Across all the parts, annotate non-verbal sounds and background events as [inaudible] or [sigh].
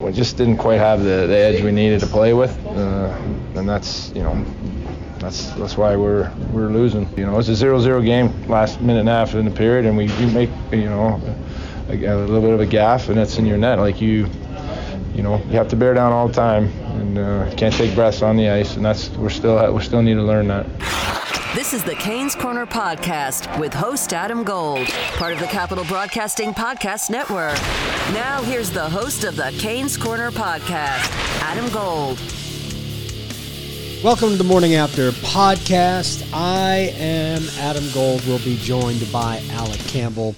We just didn't quite have the, the edge we needed to play with, uh, and that's you know that's that's why we're we're losing. You know, it's a 0-0 game last minute and a half in the period, and we, we make you know a, a, little bit of a gaff, and it's in your net. Like you, you know, you have to bear down all the time, and uh, can't take breaths on the ice, and that's we're still we still need to learn that. This is the Canes Corner Podcast with host Adam Gold, part of the Capital Broadcasting Podcast Network. Now, here's the host of the Canes Corner Podcast, Adam Gold. Welcome to the Morning After Podcast. I am Adam Gold. We'll be joined by Alec Campbell.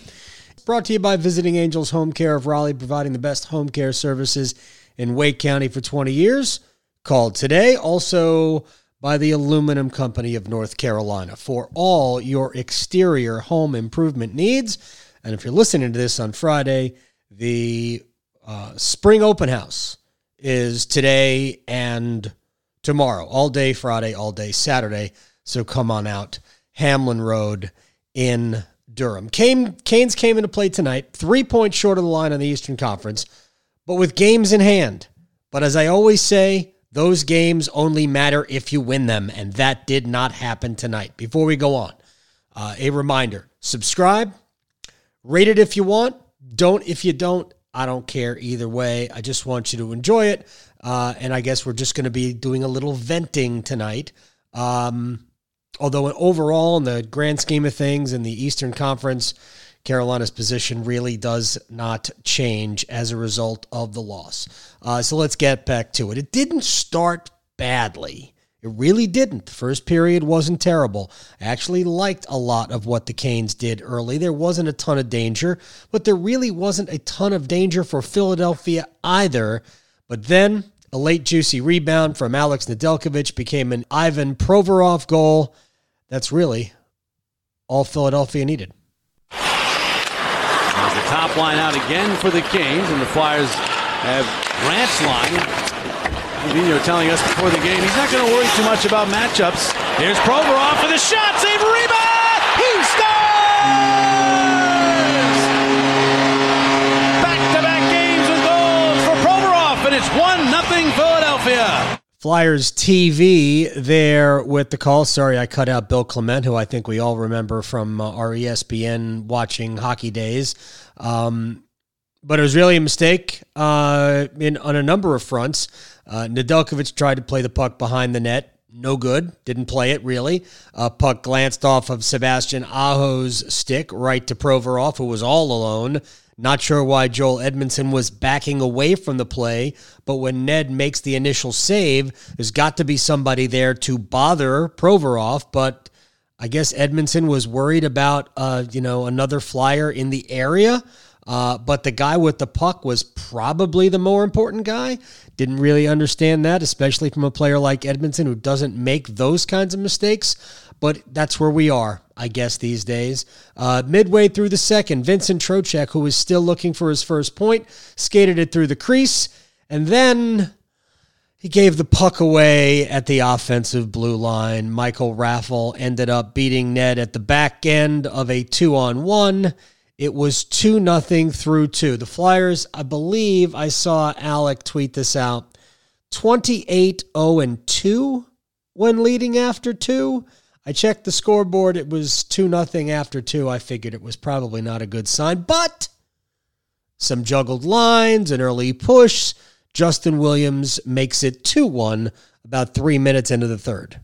Brought to you by Visiting Angels Home Care of Raleigh, providing the best home care services in Wake County for 20 years. Called today. Also, by the Aluminum Company of North Carolina for all your exterior home improvement needs. And if you're listening to this on Friday, the uh, spring open house is today and tomorrow, all day Friday, all day Saturday. So come on out, Hamlin Road in Durham. Came, Canes came into play tonight, three points short of the line on the Eastern Conference, but with games in hand. But as I always say, those games only matter if you win them, and that did not happen tonight. Before we go on, uh, a reminder subscribe, rate it if you want, don't if you don't. I don't care either way. I just want you to enjoy it. Uh, and I guess we're just going to be doing a little venting tonight. Um, although, overall, in the grand scheme of things in the Eastern Conference, Carolina's position really does not change as a result of the loss. Uh, so let's get back to it. It didn't start badly. It really didn't. The first period wasn't terrible. I actually liked a lot of what the Canes did early. There wasn't a ton of danger, but there really wasn't a ton of danger for Philadelphia either. But then a late juicy rebound from Alex Nedeljkovic became an Ivan Provorov goal. That's really all Philadelphia needed top line out again for the Kings, and the Flyers have Grant's line. Vino telling us before the game he's not going to worry too much about matchups. Here's Provorov for the shot, save rebound! He scores! Flyers TV there with the call. Sorry, I cut out Bill Clement, who I think we all remember from uh, our ESPN watching hockey days. Um, but it was really a mistake uh, in on a number of fronts. Uh, Nedeljkovic tried to play the puck behind the net. No good. Didn't play it really. Uh, puck glanced off of Sebastian Aho's stick right to Provorov, who was all alone. Not sure why Joel Edmondson was backing away from the play, but when Ned makes the initial save, there's got to be somebody there to bother Provorov. But I guess Edmondson was worried about, uh, you know, another flyer in the area. Uh, but the guy with the puck was probably the more important guy. Didn't really understand that, especially from a player like Edmondson who doesn't make those kinds of mistakes. But that's where we are, I guess, these days. Uh, midway through the second, Vincent Trocheck, who was still looking for his first point, skated it through the crease. And then he gave the puck away at the offensive blue line. Michael Raffl ended up beating Ned at the back end of a two on one. It was 2 nothing through two. The Flyers, I believe I saw Alec tweet this out 28 0 and 2 when leading after two. I checked the scoreboard. It was 2 nothing after two. I figured it was probably not a good sign, but some juggled lines, an early push Justin Williams makes it 2 1 about three minutes into the third.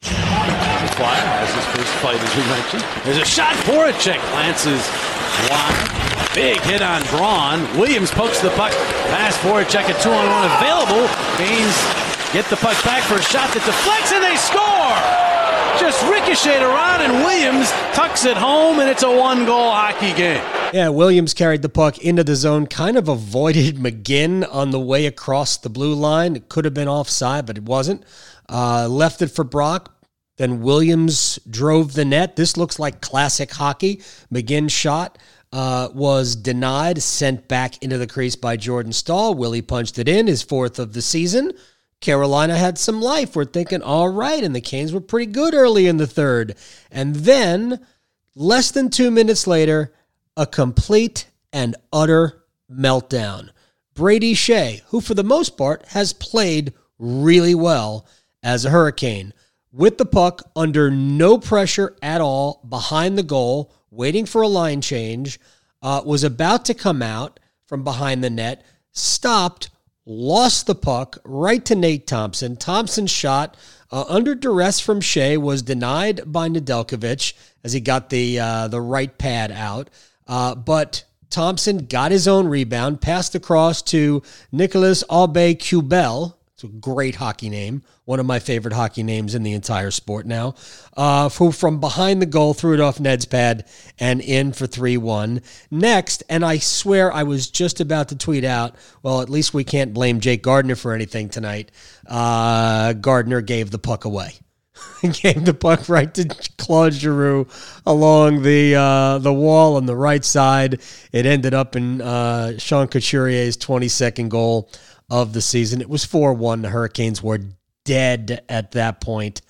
Flyer has his first fight, as we mentioned. There's a shot for a Check lances wide. Big hit on Braun. Williams pokes the puck past Voracek. A two on one available. Canes get the puck back for a shot that deflects and they score. Just ricocheted around and Williams tucks it home and it's a one goal hockey game. Yeah, Williams carried the puck into the zone, kind of avoided [laughs] McGinn on the way across the blue line. It could have been offside, but it wasn't. Uh, left it for Brock. Then Williams drove the net. This looks like classic hockey. McGinn shot uh, was denied, sent back into the crease by Jordan Staal. Willie punched it in, his fourth of the season. Carolina had some life. We're thinking, all right, and the Canes were pretty good early in the third. And then, less than two minutes later, a complete and utter meltdown. Brady Skjei, who for the most part has played really well as a Hurricane, with the puck under no pressure at all behind the goal, waiting for a line change, uh, was about to come out from behind the net, stopped, lost the puck right to Nate Thompson. Thompson's shot uh, under duress from Skjei was denied by Nedeljkovic as he got the uh, the right pad out. Uh, but Thompson got his own rebound, passed across to Nicholas Aube-Kubel. It's a great hockey name, one of my favorite hockey names in the entire sport now. Uh, who from behind the goal threw it off Ned's pad and in for 3 1. Next, and I swear I was just about to tweet out, well, at least we can't blame Jake Gardiner for anything tonight. Uh, Gardiner gave the puck away. [laughs] gave the puck right to Claude Giroux along the uh, the wall on the right side. It ended up in uh, Sean Couturier's 22nd goal of the season. It was 4 1. The Hurricanes were dead at that point.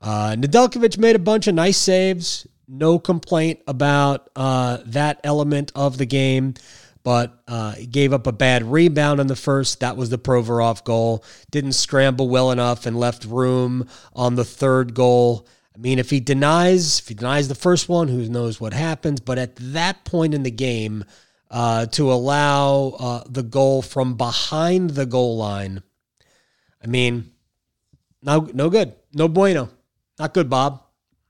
Uh, Nedeljkovic made a bunch of nice saves. No complaint about uh, that element of the game but uh, he gave up a bad rebound in the first. That was the Provorov goal. Didn't scramble well enough and left room on the third goal. I mean, if he denies, if he denies the first one, who knows what happens? But at that point in the game, uh, to allow uh, the goal from behind the goal line, I mean, no, no good, no bueno, not good, Bob.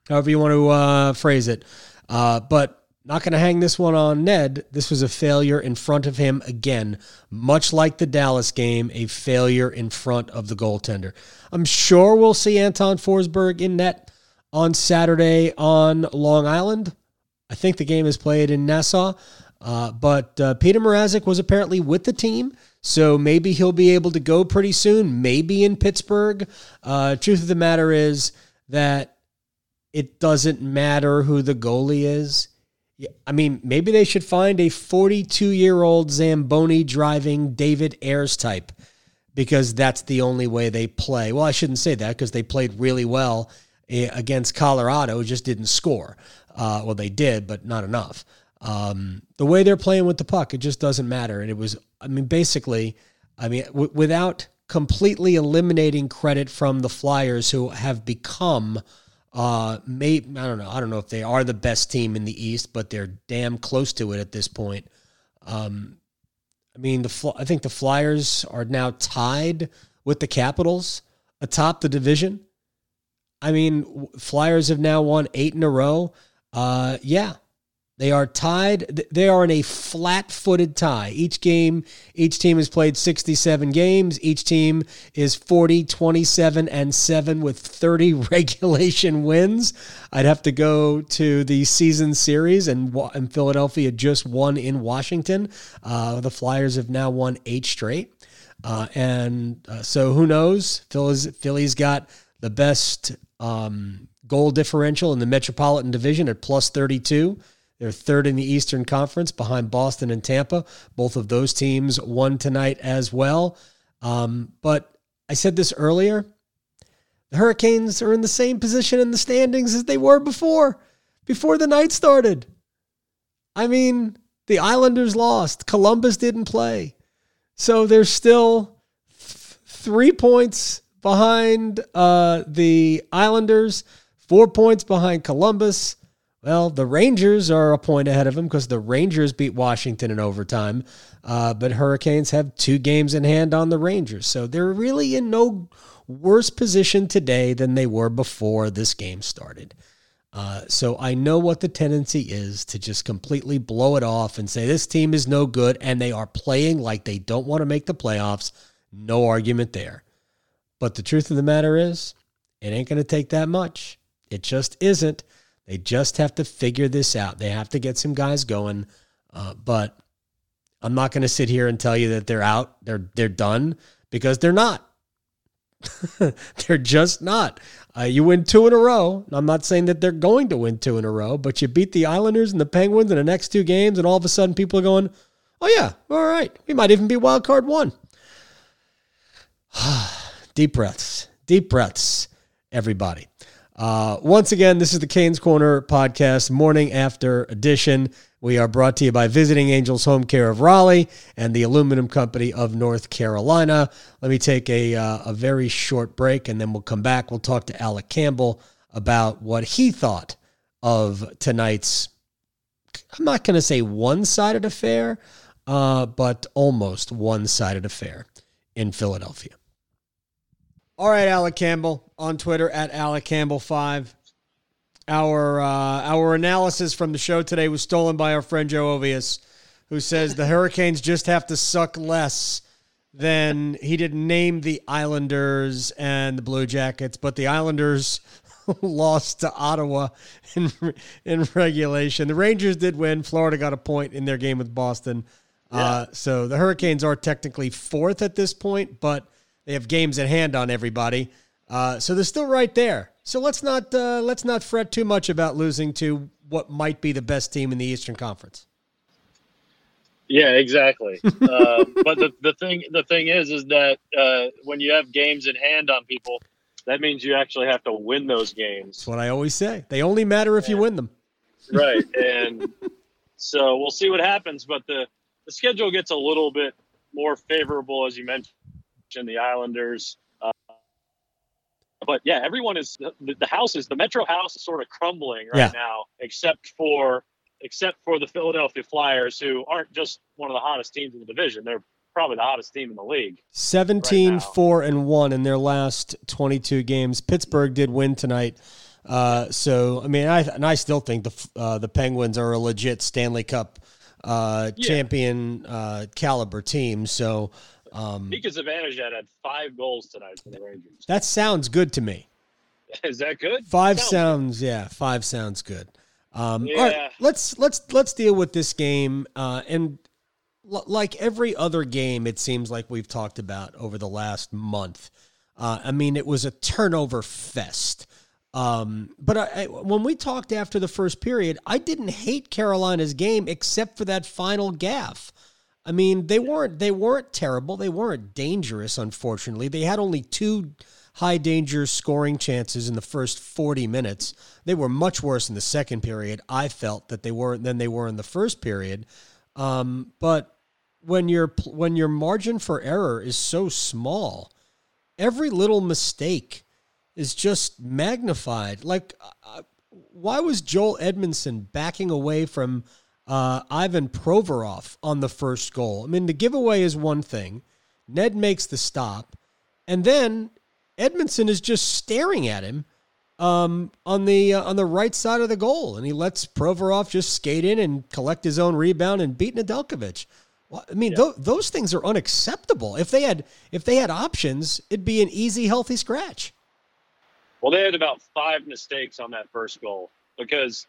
However you want to uh, phrase it, uh, but not going to hang this one on Ned. This was a failure in front of him again, much like the Dallas game, a failure in front of the goaltender. I'm sure we'll see Anton Forsberg in net on Saturday on Long Island. I think the game is played in Nassau. Uh, but uh, Petr Mrazek was apparently with the team, so maybe he'll be able to go pretty soon, maybe in Pittsburgh. Uh, truth of the matter is that it doesn't matter who the goalie is I mean, maybe they should find a 42 year old Zamboni driving David Ayres type because that's the only way they play. Well, I shouldn't say that because they played really well eh, against Colorado, just didn't score. Uh, well, they did, but not enough. Um, the way they're playing with the puck, it just doesn't matter. And it was, I mean, basically, I mean, w- without completely eliminating credit from the Flyers who have become uh, may I don't know. I don't know if they are the best team in the East, but they're damn close to it at this point. Um, I mean, the I think the Flyers are now tied with the Capitals atop the division. I mean, Flyers have now won eight in a row. Uh, yeah, they are tied. They are in a flat footed tie. Each game, each team has played 67 games. Each team is 40, 27, and 7 with 30 [laughs] regulation wins. I'd have to go to the season series, and, and Philadelphia just won in Washington. Uh, the Flyers have now won eight straight. Uh, and uh, so who knows? Philly's, Philly's got the best um, goal differential in the Metropolitan Division at plus 32. They're third in the Eastern Conference behind Boston and Tampa. Both of those teams won tonight as well. Um, but I said this earlier the Hurricanes are in the same position in the standings as they were before, before the night started. I mean, the Islanders lost, Columbus didn't play. So they're still th- three points behind uh, the Islanders, four points behind Columbus. Well, the Rangers are a point ahead of them because the Rangers beat Washington in overtime. Uh, but Hurricanes have two games in hand on the Rangers. So they're really in no worse position today than they were before this game started. Uh, so I know what the tendency is to just completely blow it off and say this team is no good and they are playing like they don't want to make the playoffs. No argument there. But the truth of the matter is, it ain't going to take that much. It just isn't. They just have to figure this out. They have to get some guys going. Uh, but I'm not going to sit here and tell you that they're out, they're they're done because they're not. [laughs] they're just not. Uh, you win two in a row. I'm not saying that they're going to win two in a row, but you beat the Islanders and the Penguins in the next two games, and all of a sudden people are going, "Oh yeah, all right, we might even be wild card one." [sighs] deep breaths, deep breaths, everybody. Uh, once again, this is the Canes Corner podcast, morning after edition. We are brought to you by Visiting Angels Home Care of Raleigh and the Aluminum Company of North Carolina. Let me take a, uh, a very short break and then we'll come back. We'll talk to Alec Campbell about what he thought of tonight's, I'm not going to say one sided affair, uh, but almost one sided affair in Philadelphia. All right, Alec Campbell on Twitter at Alec Campbell5. Our uh, our analysis from the show today was stolen by our friend Joe Ovius, who says the Hurricanes just have to suck less than he didn't name the Islanders and the Blue Jackets, but the Islanders [laughs] lost to Ottawa in in regulation. The Rangers did win. Florida got a point in their game with Boston. Yeah. Uh, so the Hurricanes are technically fourth at this point, but they have games at hand on everybody. Uh, so they're still right there. So let's not uh, let's not fret too much about losing to what might be the best team in the Eastern Conference. Yeah, exactly. [laughs] uh, but the, the thing the thing is is that uh, when you have games in hand on people, that means you actually have to win those games. That's what I always say. They only matter if you win them. Right, [laughs] and so we'll see what happens. But the the schedule gets a little bit more favorable, as you mentioned. The Islanders but yeah, everyone is the, the house is the Metro house is sort of crumbling right yeah. now, except for except for the Philadelphia Flyers, who aren't just one of the hottest teams in the division. They're probably the hottest team in the league. 17 right 4 and 1 in their last 22 games. Pittsburgh did win tonight. Uh, so I mean, I and I still think the uh, the Penguins are a legit Stanley Cup uh, yeah. champion uh, caliber team. So um, Mika Zibanejad had five goals tonight for the Rangers. That sounds good to me. [laughs] Is that good? Five sounds, sounds yeah, five sounds good. Um, yeah. All right, let's let's let's deal with this game. Uh, and l- like every other game, it seems like we've talked about over the last month. Uh, I mean, it was a turnover fest. Um, but I, I, when we talked after the first period, I didn't hate Carolina's game except for that final gaff. I mean, they weren't they weren't terrible. They weren't dangerous, unfortunately. They had only two high danger scoring chances in the first 40 minutes. They were much worse in the second period. I felt that they were than they were in the first period. Um, but when your when your margin for error is so small, every little mistake is just magnified. Like, uh, why was Joel Edmondson backing away from uh, Ivan Provorov on the first goal. I mean, the giveaway is one thing. Ned makes the stop, and then Edmondson is just staring at him um, on the uh, on the right side of the goal, and he lets Provorov just skate in and collect his own rebound and beat Nedeljkovic. Well, I mean, yeah. th- those things are unacceptable. If they had if they had options, it'd be an easy, healthy scratch. Well, they had about five mistakes on that first goal because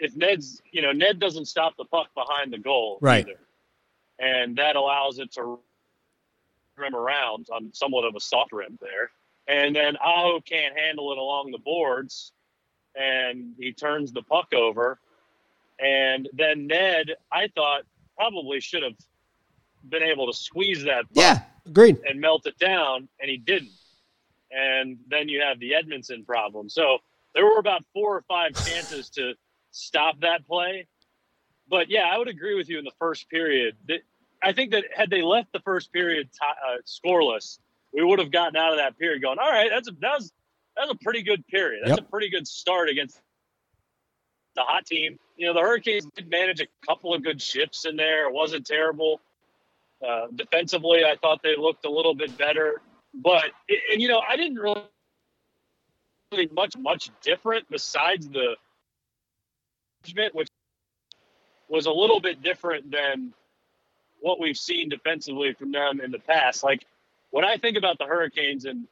if Ned's, you know, Ned doesn't stop the puck behind the goal, right? Either. And that allows it to rim around on somewhat of a soft rim there. And then Aho can't handle it along the boards, and he turns the puck over. And then Ned, I thought, probably should have been able to squeeze that yeah, agreed, and melt it down, and he didn't. And then you have the Edmondson problem. So there were about four or five chances to stop that play. But yeah, I would agree with you in the first period. I think that had they left the first period t- uh, scoreless, we would have gotten out of that period going, all right, that's a, that was that's a pretty good period. That's yep. a pretty good start against the hot team. You know, the Hurricanes did manage a couple of good shifts in there. It wasn't terrible. Uh, defensively, I thought they looked a little bit better. But and you know, I didn't really much much different besides the which was a little bit different than what we've seen defensively from them in the past. Like when I think about the Hurricanes and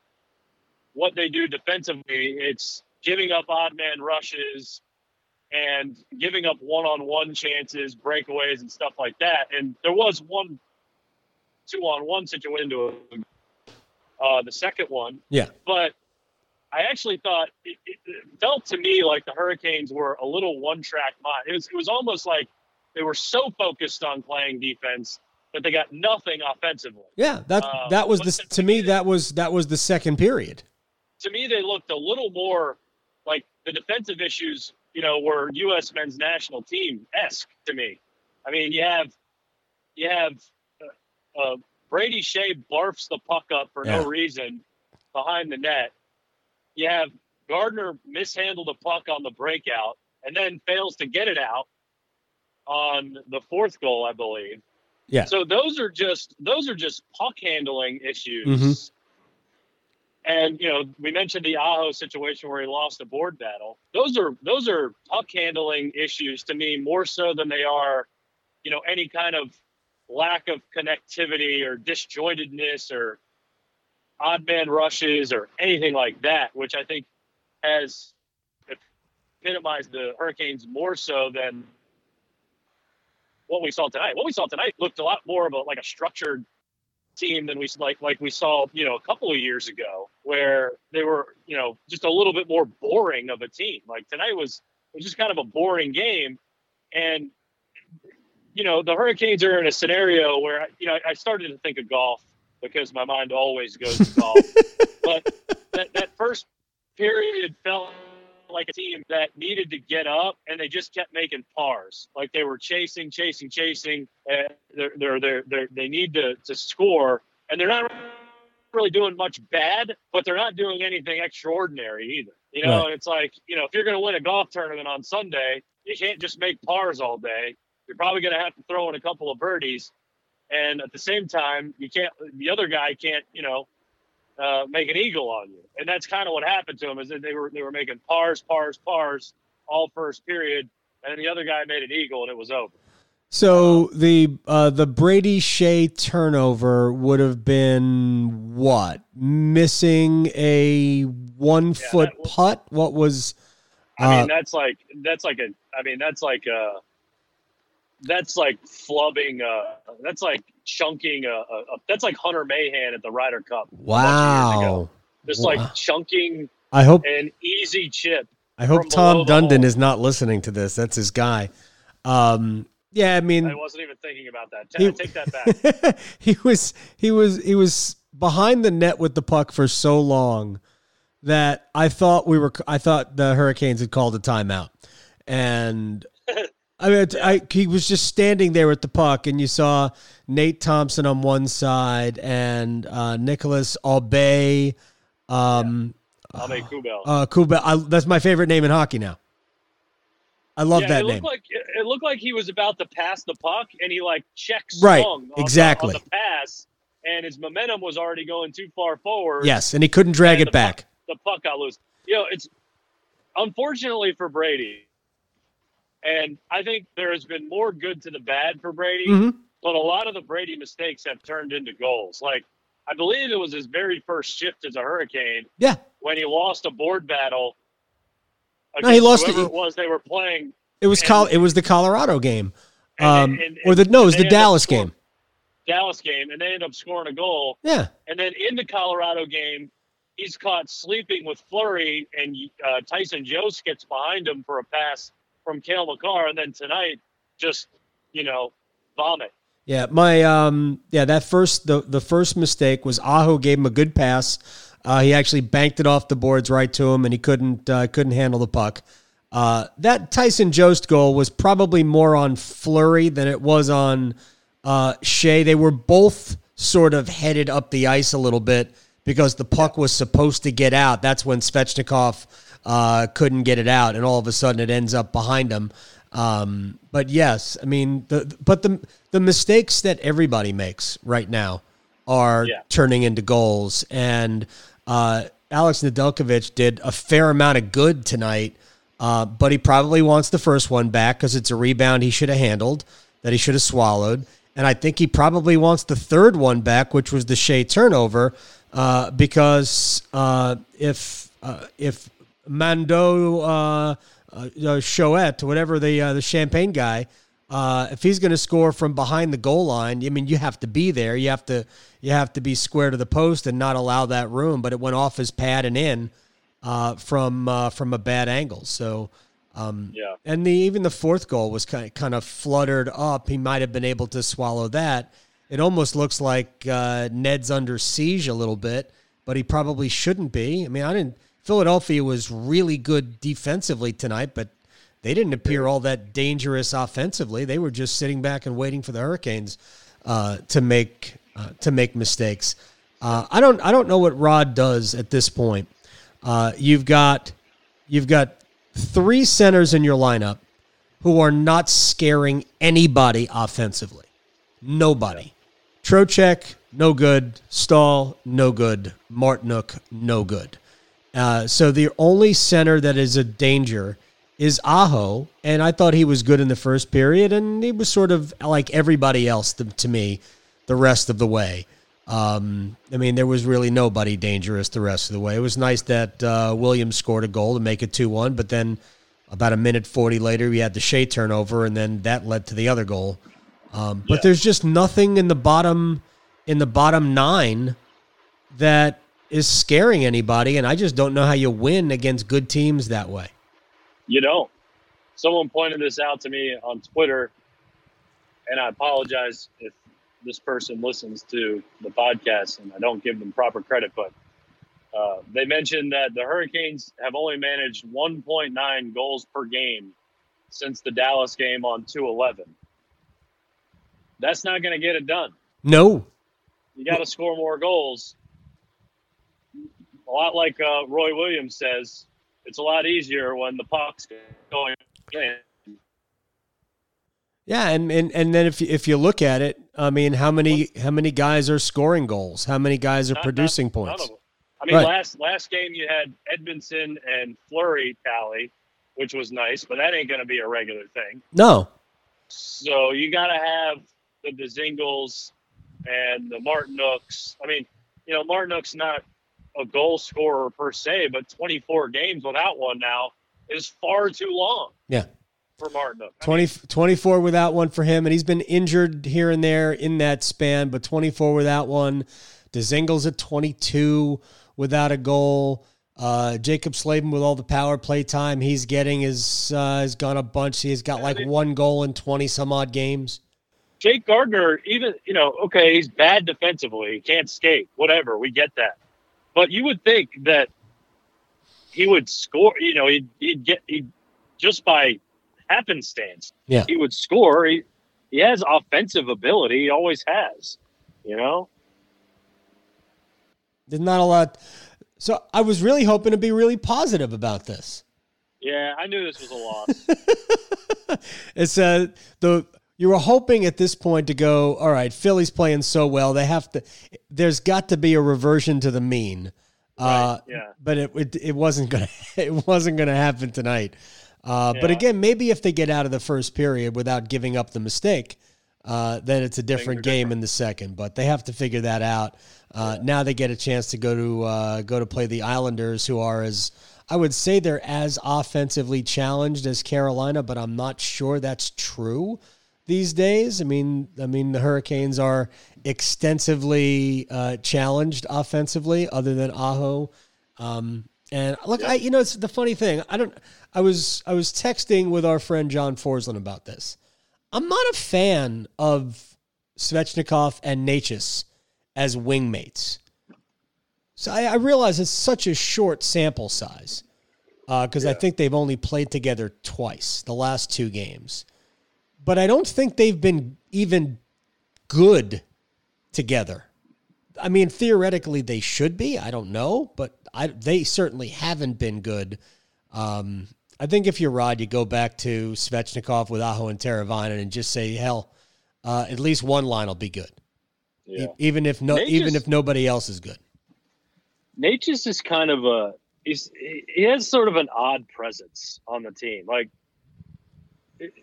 what they do defensively, it's giving up odd man rushes, and giving up one-on-one chances, breakaways, and stuff like that. And there was one two-on-one situation to uh, the second one, Yeah. but I actually thought it, it, felt to me like the Hurricanes were a little one-track mind. It was it was almost like they were so focused on playing defense that they got nothing offensively. Yeah, that Um, that was the the to me that was that was the second period. to me, they looked a little more like the defensive issues, you know, were U.S. men's national team esque to me. I mean, you have you have uh, uh, Brady Skjei barfs the puck up for Yeah. no reason behind the net. You have Gardiner mishandled a puck on the breakout and then fails to get it out on the fourth goal, I believe. Yeah. So those are just those are just puck handling issues. Mhm. And you know, we mentioned the Aho situation where he lost a board battle. Those are those are puck handling issues to me more so than they are, you know, any kind of lack of connectivity or disjointedness or odd man rushes or anything like that, which I think has epitomized the Hurricanes more so than what we saw tonight. What we saw tonight looked a lot more of a like a structured team than we like like we saw you know a couple of years ago where they were you know just a little bit more boring of a team. Like tonight was was just kind of a boring game, and you know the Hurricanes are in a scenario where you know I started to think of golf because my mind always goes to golf, [laughs] but that that first period felt like a team that needed to get up and they just kept making pars. Like they were chasing, chasing, chasing. And they're, they're, they're, they're, they need to, to score and they're not really doing much bad, but they're not doing anything extraordinary either. You know, Right. it's like, you know, if you're going to win a golf tournament on Sunday, you can't just make pars all day. You're probably going to have to throw in a couple of birdies. And at the same time, you can't, the other guy can't, you know, uh, make an eagle on you. And that's kind of what happened to him is that they were they were making pars, pars, pars all first period, and then the other guy made an eagle and it was over. So the uh, the Brady Skjei turnover would have been what missing a one foot was- putt. What was? I Uh, mean, that's like that's like a I mean that's like a that's like flubbing. Uh, that's like chunking. A, a, a that's like Hunter Mahan at the Ryder Cup. a bunch of years ago. wow! Just Wow. like chunking I hope an easy chip. I hope Tom Dundon is not listening to this. That's his guy. Um, yeah, I mean, I wasn't even thinking about that. He- take that back. [laughs] he was he was he was behind the net with the puck for so long that I thought we were I thought the Hurricanes had called a timeout, and I mean I, he was just standing there with the puck, and you saw Nate Thompson on one side and uh, Nicholas Albay, um, I'll Kubel. uh, Kuba. I, that's my favorite name in hockey now. I love yeah, that it looked name. like it looked like he was about to pass the puck, and he like checks Right, the- exactly. on the pass, and his momentum was already going too far forward. yes, and he couldn't drag it the back. Puck, the puck got loose. You know, it's unfortunately for Brady, and I think there has been more good to the bad for Brady, Mhm. but a lot of the Brady mistakes have turned into goals. Like I believe it was his very first shift as a Hurricane Yeah, when he lost a board battle. No, he lost it- whoever it was they were playing. It was And- Col- It was the Colorado game, And- um, and- or the no, it was the they ended up Dallas game. Dallas game, and they end up scoring a goal. Yeah, And then in the Colorado game, he's caught sleeping with Fleury, and uh, Tyson Jost gets behind him for a pass from Cale Makar. And then tonight, just, you know, vomit. yeah. My um, yeah. That first the the first mistake was Aho gave him a good pass. Uh, he actually banked it off the boards right to him, and he couldn't uh, couldn't handle the puck. Uh, that Tyson Jost goal was probably more on Fleury than it was on uh, Skjei. They were both sort of headed up the ice a little bit because the puck was supposed to get out. That's when Svechnikov uh, couldn't get it out, and all of a sudden it ends up behind him. Um, but yes, I mean, the but the the mistakes that everybody makes right now are Yeah. turning into goals, and uh, Alex Nedeljkovic did a fair amount of good tonight. Uh, but he probably wants the first one back because it's a rebound he should have handled, that he should have swallowed. And I think he probably wants the third one back, which was the Skjei turnover, uh, because uh, if uh, if Mando uh, uh, Choate, whatever the uh, the champagne guy, uh, if he's going to score from behind the goal line, I mean, you have to be there. You have to you have to be square to the post and not allow that room. But it went off his pad and in uh, from uh, from a bad angle. So. Um, Yeah. And the even the fourth goal was kind of, kind of fluttered up. He might have been able to swallow that. It almost looks like uh, Ned's under siege a little bit, but he probably shouldn't be. I mean, I didn't. Philadelphia was really good defensively tonight, but they didn't appear all that dangerous offensively. They were just sitting back and waiting for the Hurricanes uh, to make uh, to make mistakes. Uh, I don't I don't know what Rod does at this point. Uh, you've got you've got three centers in your lineup who are not scaring anybody offensively. Nobody. Trocheck, no good. Staal, no good. Martinook, no good. Uh, so the only center that is a danger is Aho, and I thought he was good in the first period, and he was sort of like everybody else to, to me the rest of the way. Um, I mean, there was really nobody dangerous the rest of the way. It was nice that uh, Williams scored a goal to make it 2 1, but then about a minute 40 later, we had the Skjei turnover, and then that led to the other goal. Um, but Yeah. there's just nothing in the bottom in the bottom nine that is scaring anybody, and I just don't know how you win against good teams that way. You don't. Someone pointed this out to me on Twitter, and I apologize if this person listens to the podcast and I don't give them proper credit, but uh, they mentioned that the Hurricanes have only managed 1.9 goals per game since the Dallas game on 211. That's not going to get it done. No, You got to score more goals. A lot like uh, Roy Williams says, it's a lot easier when the puck's going in. Yeah, and, and and then if you, if you look at it, I mean, how many how many guys are scoring goals? How many guys are Not- producing not- points? I mean, Right. last last game you had Edmondson and Fleury tally, which was nice, but that ain't going to be a regular thing. No, So you got to have the Dzingels and the Martinooks. I mean, you know, Martinook's not a goal scorer per se, but 24 games without one now is far too long yeah, for Martin. I 20, mean, 24 without one for him, and he's been injured here and there in that span, but twenty four without one. Dzingel's at twenty two without a goal. Uh, Jaccob Slavin with all the power play time he's getting is uh, has gone a bunch. He's got like one goal in twenty some odd games. Jake Gardiner, even you know, okay, he's bad defensively, he can't skate, whatever. We get that, but you would think that he would score. You know, he'd, he'd get he just by happenstance. Yeah. he would score. He he has offensive ability. He always has. You know, There's not a lot. So I was really hoping to be really positive about this. yeah, I knew this was a loss. [laughs] It's uh the you were hoping at this point to go, all right, Philly's playing so well, they have to there's got to be a reversion to the mean. Uh yeah. but it, it it wasn't gonna [laughs] it wasn't gonna happen tonight. Uh but again, maybe if they get out of the first period without giving up the mistake, uh, then it's a different game in the second. But they have to figure that out. Uh, Now they get a chance to go to uh, go to play the Islanders, who are as I would say they're as offensively challenged as Carolina, but I'm not sure that's true these days. I mean, I mean the Hurricanes are extensively uh, challenged offensively, other than Aho. Um, and look, I you know it's the funny thing. I don't. I was I was texting with our friend John Forslund about this. I'm not a fan of Svechnikov and Necas as wingmates. So I, I realize it's such a short sample size because I think they've only played together twice, the last two games. But I don't think they've been even good together. I mean, theoretically, they should be. I don't know, but I, they certainly haven't been good. Um, I think if you're Rod, you go back to Svechnikov with Aho and Teravainen and just say, hell, uh, at least one line will be good, Yeah. E- even if no, even if nobody else is good. Necas is kind of a he's he has sort of an odd presence on the team. Like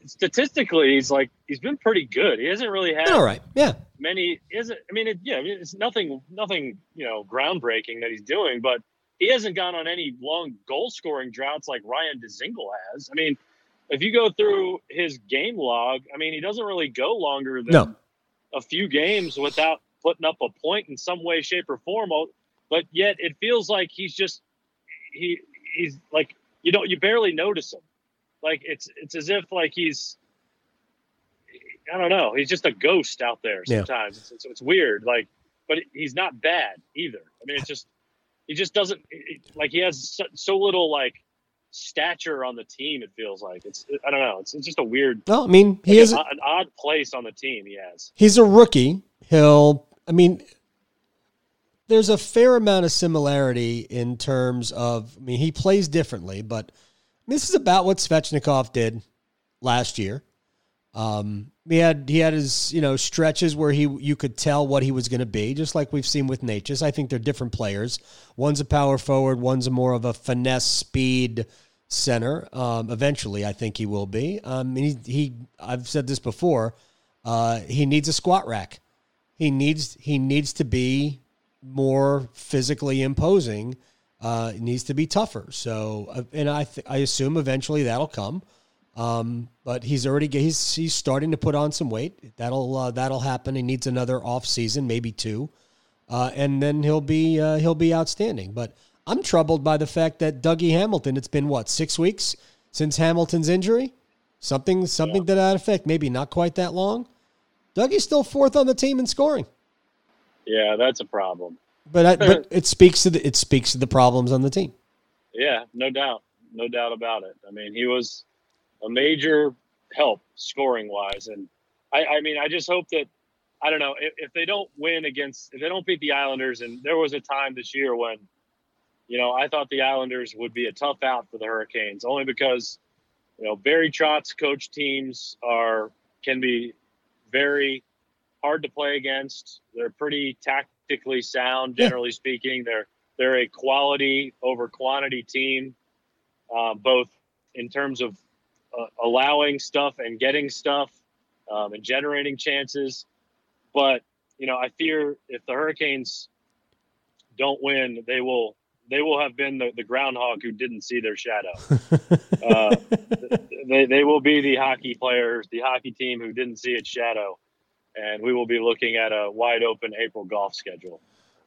statistically, he's like he's been pretty good. He hasn't really had All right, yeah, many. Hasn't I mean, it, yeah, it's nothing, nothing you know, groundbreaking that he's doing, but he hasn't gone on any long goal scoring droughts like Ryan Dzingel has. I mean, if you go through his game log, I mean, he doesn't really go longer than No. a few games without putting up a point in some way, shape, or form. But yet, it feels like he's just he he's like you don't you barely notice him. Like it's it's as if like he's I don't know. He's just a ghost out there Yeah. sometimes. It's, it's, it's weird. Like, but he's not bad either. I mean, it's just he just doesn't like he has so, so little like stature on the team. It feels like it's I don't know. It's, it's just a weird. Well, I mean, he like is an, an odd place on the team. He has. he's a rookie. He'll, I mean, there's a fair amount of similarity in terms of, I mean, he plays differently, but this is about what Svechnikov did last year. Um, he had he had his you know stretches where he you could tell what he was going to be, just like we've seen with Necas. I think they're different players. One's a power forward, one's a more of a finesse speed center. Um, eventually, I think he will be. Um, he, he I've said this before. Uh, he needs a squat rack. He needs he needs to be more physically imposing. Uh, it needs to be tougher. So, uh, and I th- I assume eventually that'll come. Um, but he's already he's he's starting to put on some weight. That'll uh, that'll happen. He needs another off season, maybe two, uh, and then he'll be uh, he'll be outstanding. But I'm troubled by the fact that Dougie Hamilton. It's been what six weeks since Hamilton's injury, something something to that effect. Maybe not quite that long. Dougie's still fourth on the team in scoring, Yeah, that's a problem. But I, but [laughs] it speaks to the it speaks to the problems on the team. Yeah, no doubt, no doubt about it. I mean, he was a major help scoring wise, and I, I mean, I just hope that I don't know if, if they don't win against if they don't beat the Islanders, and there was a time this year when, you know, I thought the Islanders would be a tough out for the Hurricanes, only because, you know, Barry Trotz coach teams are can be very hard to play against. They're pretty tactically sound, Yeah. generally speaking. They're they're a quality over quantity team, uh, both in terms of uh, allowing stuff and getting stuff um, and generating chances. But you know, I fear if the Hurricanes don't win, they will they will have been the, the groundhog who didn't see their shadow. [laughs] Uh, they, they will be the hockey players, the hockey team who didn't see its shadow, and we will be looking at a wide open April golf schedule.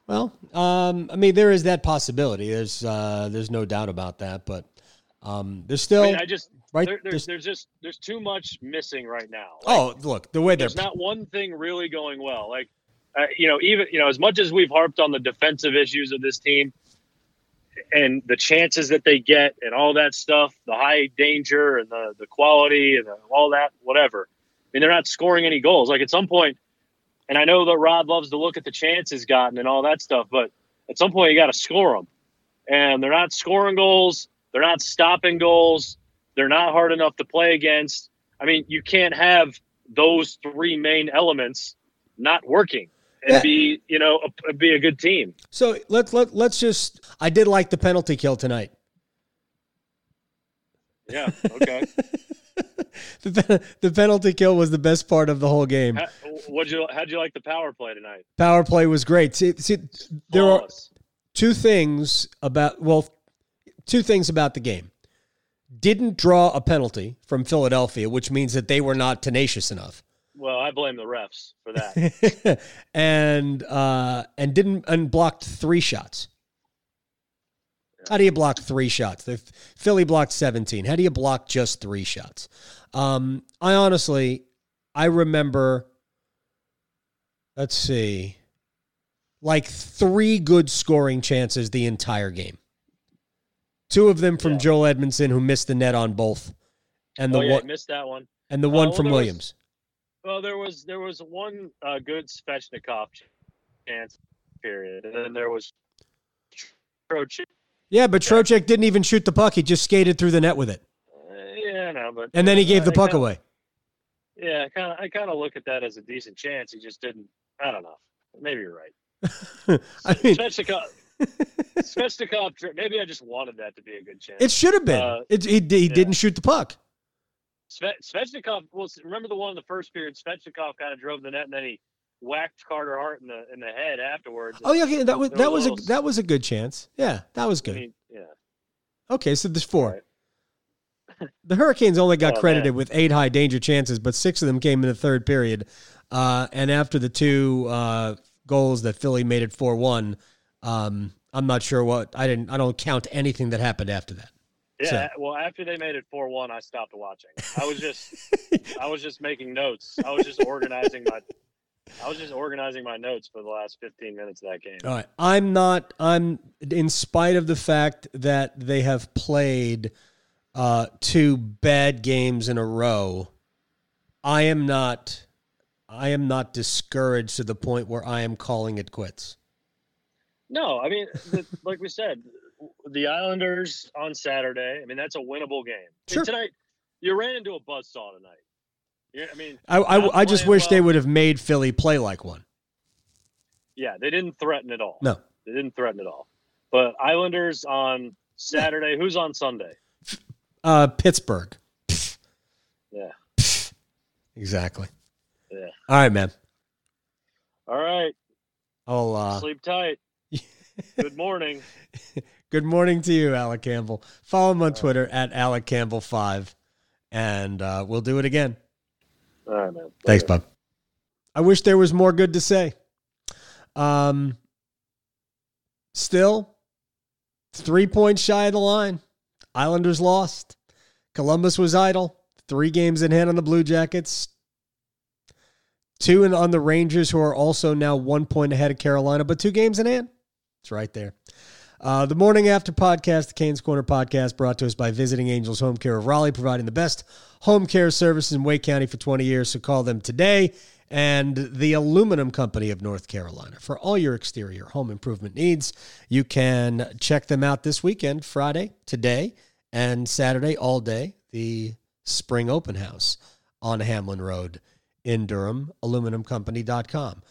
Well, um, I mean, there is that possibility. There's uh, there's no doubt about that, but um, there's still I, mean, I just right. there, there's- there's there's just there's too much missing right now. Like, oh, look the way there's not one thing really going well. Like, uh, you know, even you know, as much as we've harped on the defensive issues of this team and the chances that they get and all that stuff, the high danger and the the quality and the, all that, whatever. I mean, they're not scoring any goals. Like at some point, and I know that Rod loves to look at the chances gotten and all that stuff, but at some point you got to score them, and they're not scoring goals. They're not stopping goals. They're not hard enough to play against. I mean, you can't have those three main elements not working and Yeah. be, you know, a, be a good team. So let's let let's just. I did like the penalty kill tonight. Yeah. Okay. [laughs] [laughs] The, the penalty kill was the best part of the whole game. How, what'd you? How'd you like the power play tonight? Power play was great. See, see there are two things about well, two things about the game. Didn't draw a penalty from Philadelphia, which means that they were not tenacious enough. Well, I blame the refs for that. [laughs] and uh, and didn't and blocked three shots. How do you block three shots? The Philly blocked 17. How do you block just three shots? Um, I honestly, I remember. Let's see, like three good scoring chances the entire game. Two of them from Yeah. Joel Edmondson, who missed the net on both, and the oh yeah, one missed that one. and the Uh, one well, from there was- Williams. Well, there was there was one uh, good Svechnikov chance period, and then there was Trocheck. Yeah, but Trocheck didn't even shoot the puck. He just skated through the net with it. Uh, yeah, no, but And then he gave the puck kinda- away. Yeah, I kind of I kind of look at that as a decent chance. He just didn't. I don't know. Maybe you're right. [laughs] I mean, Svechnikov. [laughs] Svechnikov. Maybe I just wanted that to be a good chance. it should have been. Uh, it, he he yeah. didn't shoot the puck. Sve- Svechnikov. Well, remember the one in the first period? Svechnikov kind of drove the net, and then he whacked Carter Hart in the in the head afterwards. Oh yeah, okay, that was that was was a that was a good chance. Yeah, that was I good. mean, yeah. Okay, so there's four. Right. [laughs] The Hurricanes only got Oh, credited man. with eight high danger chances, but six of them came in the third period. Uh, and after the two uh, goals that Philly made it four one, um, I'm not sure what I didn't. I don't count anything that happened after that. Yeah, well, after they made it four one, I stopped watching. I was just, [laughs] I was just making notes. I was just organizing my, I was just organizing my notes for the last fifteen minutes of that game. All right. I'm not. I'm in spite of the fact that they have played uh, two bad games in a row. I am not. I am not discouraged to the point where I am calling it quits. No, I mean, the, [laughs] like we said, the Islanders on Saturday. I mean, that's a winnable game. Sure. tonight, you ran into a buzzsaw tonight. Yeah, I mean, I I, I just wish they would have made Philly play like one. Yeah, they didn't threaten at all. No. they didn't threaten at all. But Islanders on Saturday. Who's on Sunday? Uh, Pittsburgh. Yeah, [laughs] Exactly. yeah. All right, man. All right, I'll uh, sleep tight. [laughs] Good morning. Good morning to you, Alec Campbell. Follow him on Twitter at Alec Campbell5, and uh, we'll do it again. All right, man. Thanks, bub. I wish there was more good to say. Um, still, three points shy of the line. Islanders lost. Columbus was idle. Three games in hand on the Blue Jackets. Two in, on the Rangers, who are also now one point ahead of Carolina, but two games in hand. It's right there. Uh, the morning after podcast, the Canes Corner podcast, brought to us by Visiting Angels Home Care of Raleigh, providing the best home care services in Wake County for 20 years. So call them today. And the Aluminum Company of North Carolina for all your exterior home improvement needs. You can check them out this weekend, Friday, today, and Saturday all day. The Spring Open House on Hamlin Road in Durham, aluminumcompany.com.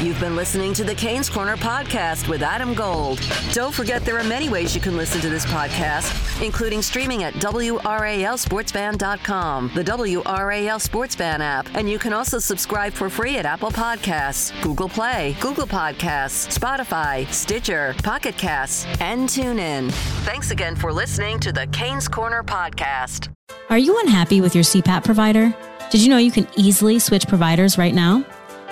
You've been listening to the Canes Corner podcast with Adam Gold. Don't forget there are many ways you can listen to this podcast, including streaming at WRALSportsFan.com, the WRAL Sports app, and you can also subscribe for free at Apple Podcasts, Google Play, Google Podcasts, Spotify, Stitcher, Pocket Casts, and TuneIn. Thanks again for listening to the Canes Corner podcast. Are you unhappy with your CPAP provider? Did you know you can easily switch providers right now?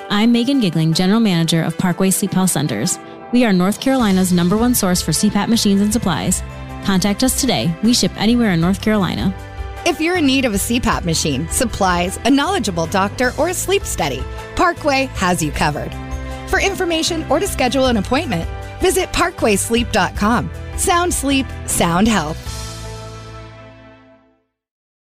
I'm Megan Gigling, General Manager of Parkway Sleep Health Centers. We are North Carolina's number one source for CPAP machines and supplies. Contact us today. We ship anywhere in North Carolina. If you're in need of a CPAP machine, supplies, a knowledgeable doctor, or a sleep study, Parkway has you covered. For information or to schedule an appointment, visit parkwaysleep.com. Sound sleep, sound health.